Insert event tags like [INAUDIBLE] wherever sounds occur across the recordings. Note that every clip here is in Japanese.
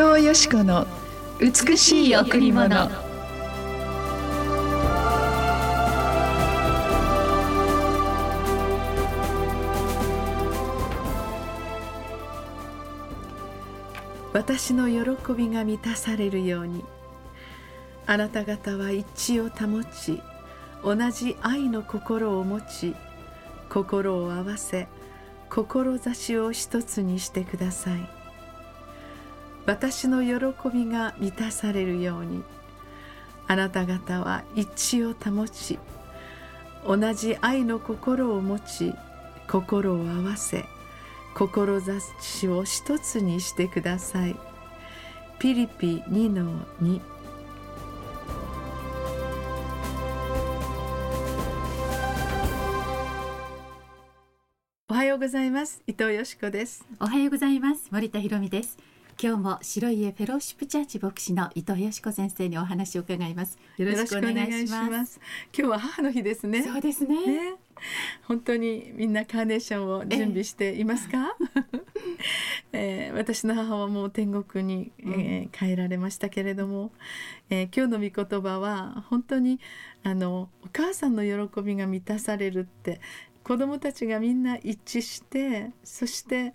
藤よし子の美しい贈り物。私の喜びが満たされるようにあなた方は一致を保ち同じ愛の心を持ち心を合わせ志を一つにしてください。私の喜びが満たされるように。あなた方は一致を保ち同じ愛の心を持ち心を合わせ志を一つにしてください。ピリピ2の2おはようございます。伊藤よしこです。おはようございます。森田博美です。今日も白い家フェローシップチャーチ牧師の伊藤よしこ先生にお話を伺います。よろしくお願いします。今日は母の日ですね。そうですね。ね。本当にみんなカーネーションを準備していますか、[LAUGHS] えー、私の母はもう天国に、えー、帰られましたけれども、えー、今日の御言葉は本当にあのお母さんの喜びが満たされるって子どもたちがみんな一致してそして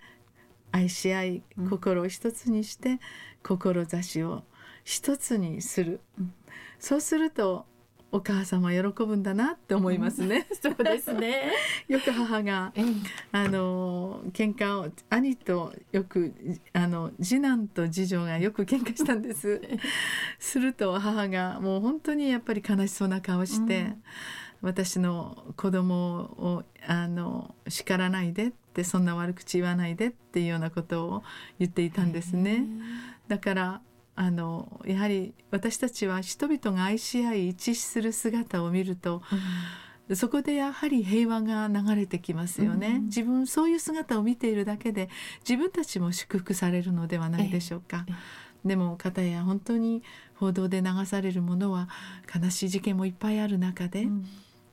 愛し合い心を一つにして、志を一つにする、うん、そうするとお母様喜ぶんだなって思いますね。うん、そうですね。[LAUGHS] よく母が、うん、あの喧嘩を兄とよくあの次男と次女がよく喧嘩したんです。[LAUGHS] すると母がもう本当にやっぱり悲しそうな顔して、うん、私の子供をあの叱らないでってそんな悪口言わないでっていうようなことを言っていたんですね。だからあのやはり私たちは人々が愛し合い一致する姿を見ると、うん、そこでやはり平和が流れてきますよね、うん、自分そういう姿を見ているだけで自分たちも祝福されるのではないでしょうか。でも片や本当に報道で流されるものは悲しい事件もいっぱいある中で、うん、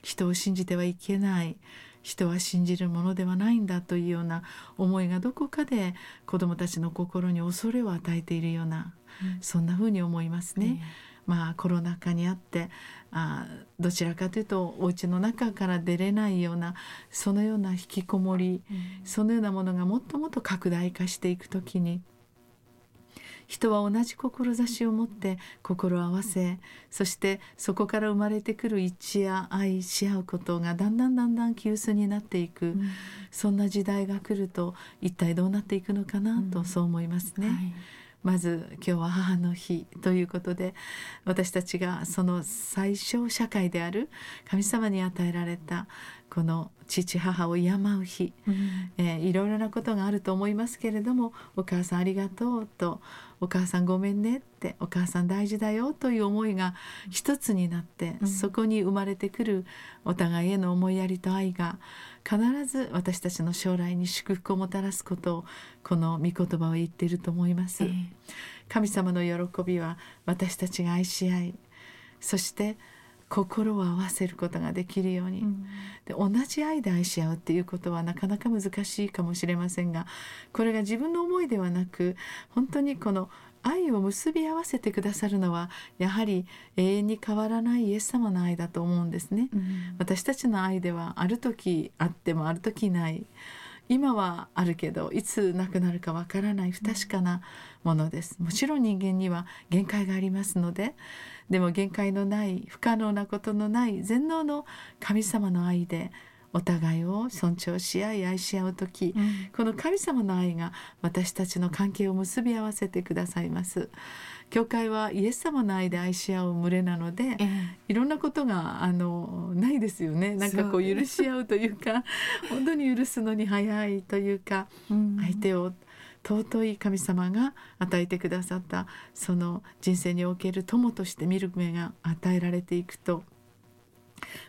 人を信じてはいけない人は信じるものではないんだというような思いがどこかで子どもたちの心に恐れを与えているような、うん、そんなふうに思いますね。まあ、コロナ禍にあってあどちらかというとお家の中から出れないようなそのような引きこもり、うん、そのようなものがもっともっと拡大化していく時に人は同じ志を持って心を合わせそしてそこから生まれてくる一致や愛し合うことがだんだんだんだん急須になっていく、うん、そんな時代が来ると一体どうなっていくのかなと、そう思いますね。はい。まず今日は母の日ということで私たちがその最小社会である神様に与えられたこの父母を敬う日、うん、えー、いろいろなことがあると思いますけれども「お母さんありがとう」と「お母さんごめんね」って「お母さん大事だよ」という思いが一つになって、うん、そこに生まれてくるお互いへの思いやりと愛が必ず私たちの将来に祝福をもたらすことをこの御言葉を言っていると思います。えー、神様の喜びは私たちが愛し合いそして「心を合わせることができるように、うん、で同じ愛で愛し合うっていうことはなかなか難しいかもしれませんがこれが自分の思いではなく本当にこの愛を結び合わせてくださるのはやはり永遠に変わらないイエス様の愛だと思うんですね、うん、私たちの愛ではある時あってもある時ない今はあるけどいつなくなるかわからない不確かなものです。もちろん人間には限界がありますのででも限界のない不可能なことのない全能の神様の愛でお互いを尊重し合い愛し合う時、うん、この神様の愛が私たちの関係を結び合わせてくださいます教会はイエス様の愛で愛し合う群れなので、えー、いろんなことがあのないですよね。なんかこう許し合うというか [LAUGHS] 本当に許すのに早いというか、うん、相手を尊い神様が与えてくださったその人生における友として見る目が与えられていくと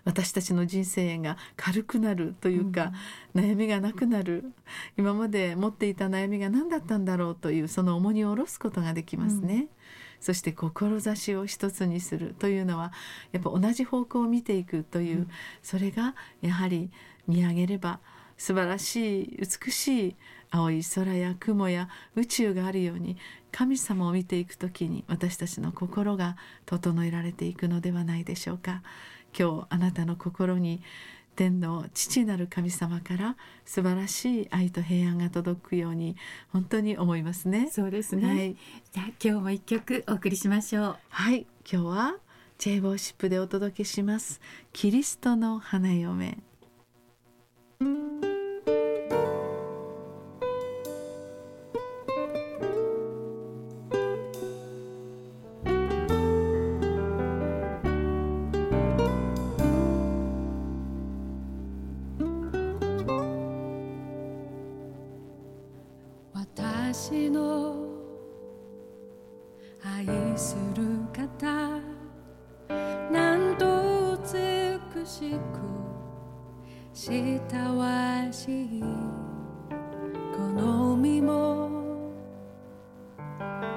私たちの人生が軽くなるというか、うん、悩みがなくなる。今まで持っていた悩みが何だったんだろうというその重荷を下ろすことができますね。うん、そして志を一つにするというのはやっぱ同じ方向を見ていくという、うん、それがやはり見上げれば素晴らしい美しい青い空や雲や宇宙があるように神様を見ていくときに私たちの心が整えられていくのではないでしょうか今日あなたの心に天の父なる神様から素晴らしい愛と平安が届くように本当に思いますね。そうですね、はい、じゃあ今日も一曲お送りしましょう。はい。今日は J ボーシップでお届けします。キリストの花嫁する方なんと美しくしたわしいこの身も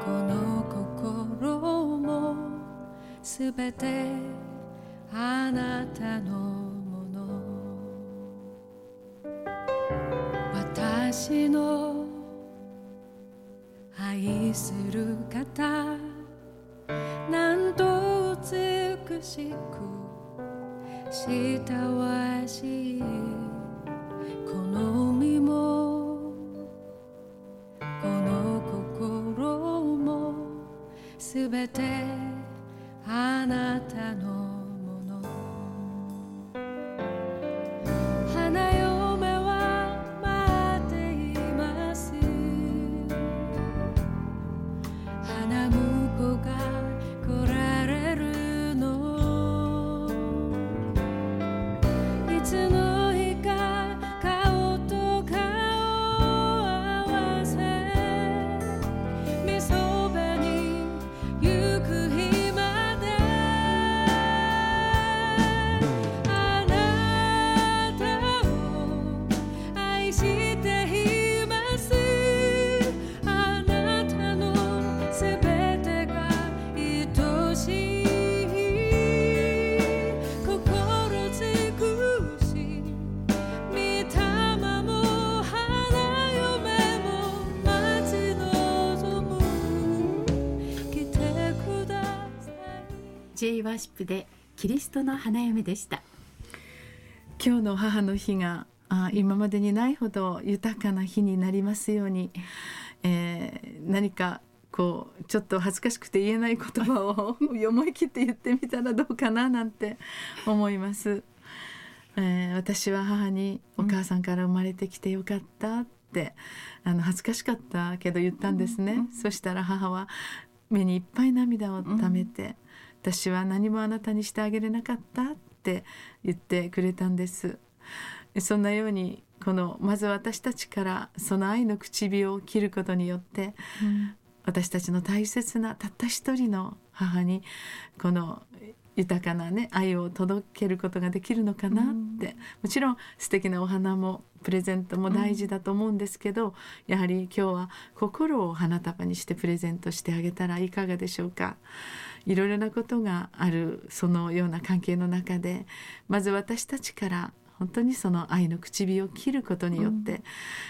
この心もすべてあなたのもの。私の愛する方美しくしたわしいこの身もこの心もすべてあなたの J ワーシップでキリストの花嫁でした。今日の母の日があ今までにないほど豊かな日になりますように、えー何かこうちょっと恥ずかしくて言えない言葉を思い切って言ってみたらどうかななんて思います。えー私は母に「お母さんから生まれてきてよかった」って、あの恥ずかしかったけど言ったんですね、そしたら母は目にいっぱい涙をためて、私は何もあなたにしてあげれなかったって言ってくれたんです。そんなようにこのまず私たちからその愛の唇を切ることによって、私たちの大切なたった一人の母にこの豊かなね愛を届けることができるのかなって、もちろん素敵なお花もプレゼントも大事だと思うんですけど、やはり今日は心を花束にしてプレゼントしてあげたらいかがでしょうか。いろいろなことがあるそのような関係の中でまず私たちから本当にその愛の唇を切ることによって、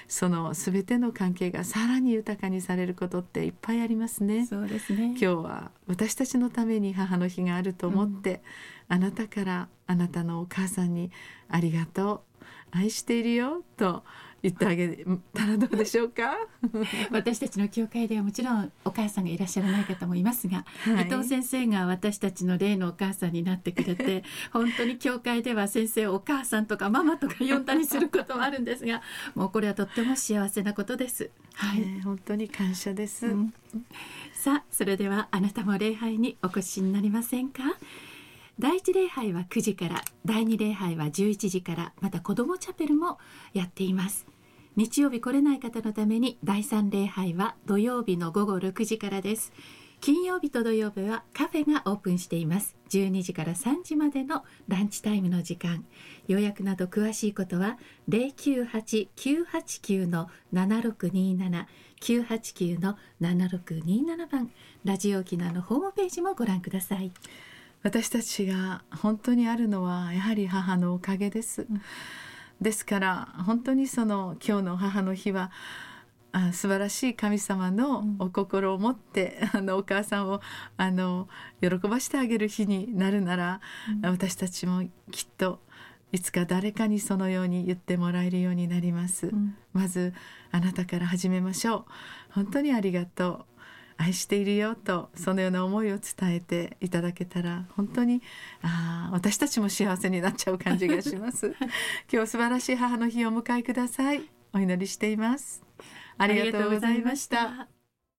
その全ての関係がさらに豊かにされることっていっぱいありますね。そうですね。今日は私たちのために母の日があると思って、あなたからあなたのお母さんに「ありがとう愛しているよ」と言ってあげたらどうでしょうか？[LAUGHS] 私たちの教会ではもちろんお母さんがいらっしゃらない方もいますが、はい。伊藤先生が私たちの例のお母さんになってくれて [LAUGHS] 本当に教会では先生をお母さんとかママとか呼んだりすることもあるんですがもうこれはとっても幸せなことです。はい、ね本当に感謝です、うん。さあそれではあなたも礼拝にお越しになりませんか？第一礼拝は9時から第二礼拝は11時からまた子どもチャペルもやっています日曜日来れない方のために第三礼拝は土曜日の午後6時からです。金曜日と土曜日はカフェがオープンしています。12時から3時までのランチタイムの時間。予約など詳しいことは098-989の7627 989の7627番。ラジオ沖縄のホームページもご覧ください。私たちが本当にあるのはやはり母のおかげです、ですから本当にその今日の母の日はあ素晴らしい神様のお心を持って、あのお母さんをあの喜ばしてあげる日になるなら、私たちもきっといつか誰かにそのように言ってもらえるようになります。んまずあなたから始めましょう。本当にありがとう。愛しているよとそのような思いを伝えていただけたら本当にあー私たちも幸せになっちゃう感じがします。[LAUGHS] 今日素晴らしい母の日をお迎えください。お祈りしています。ありがとうございました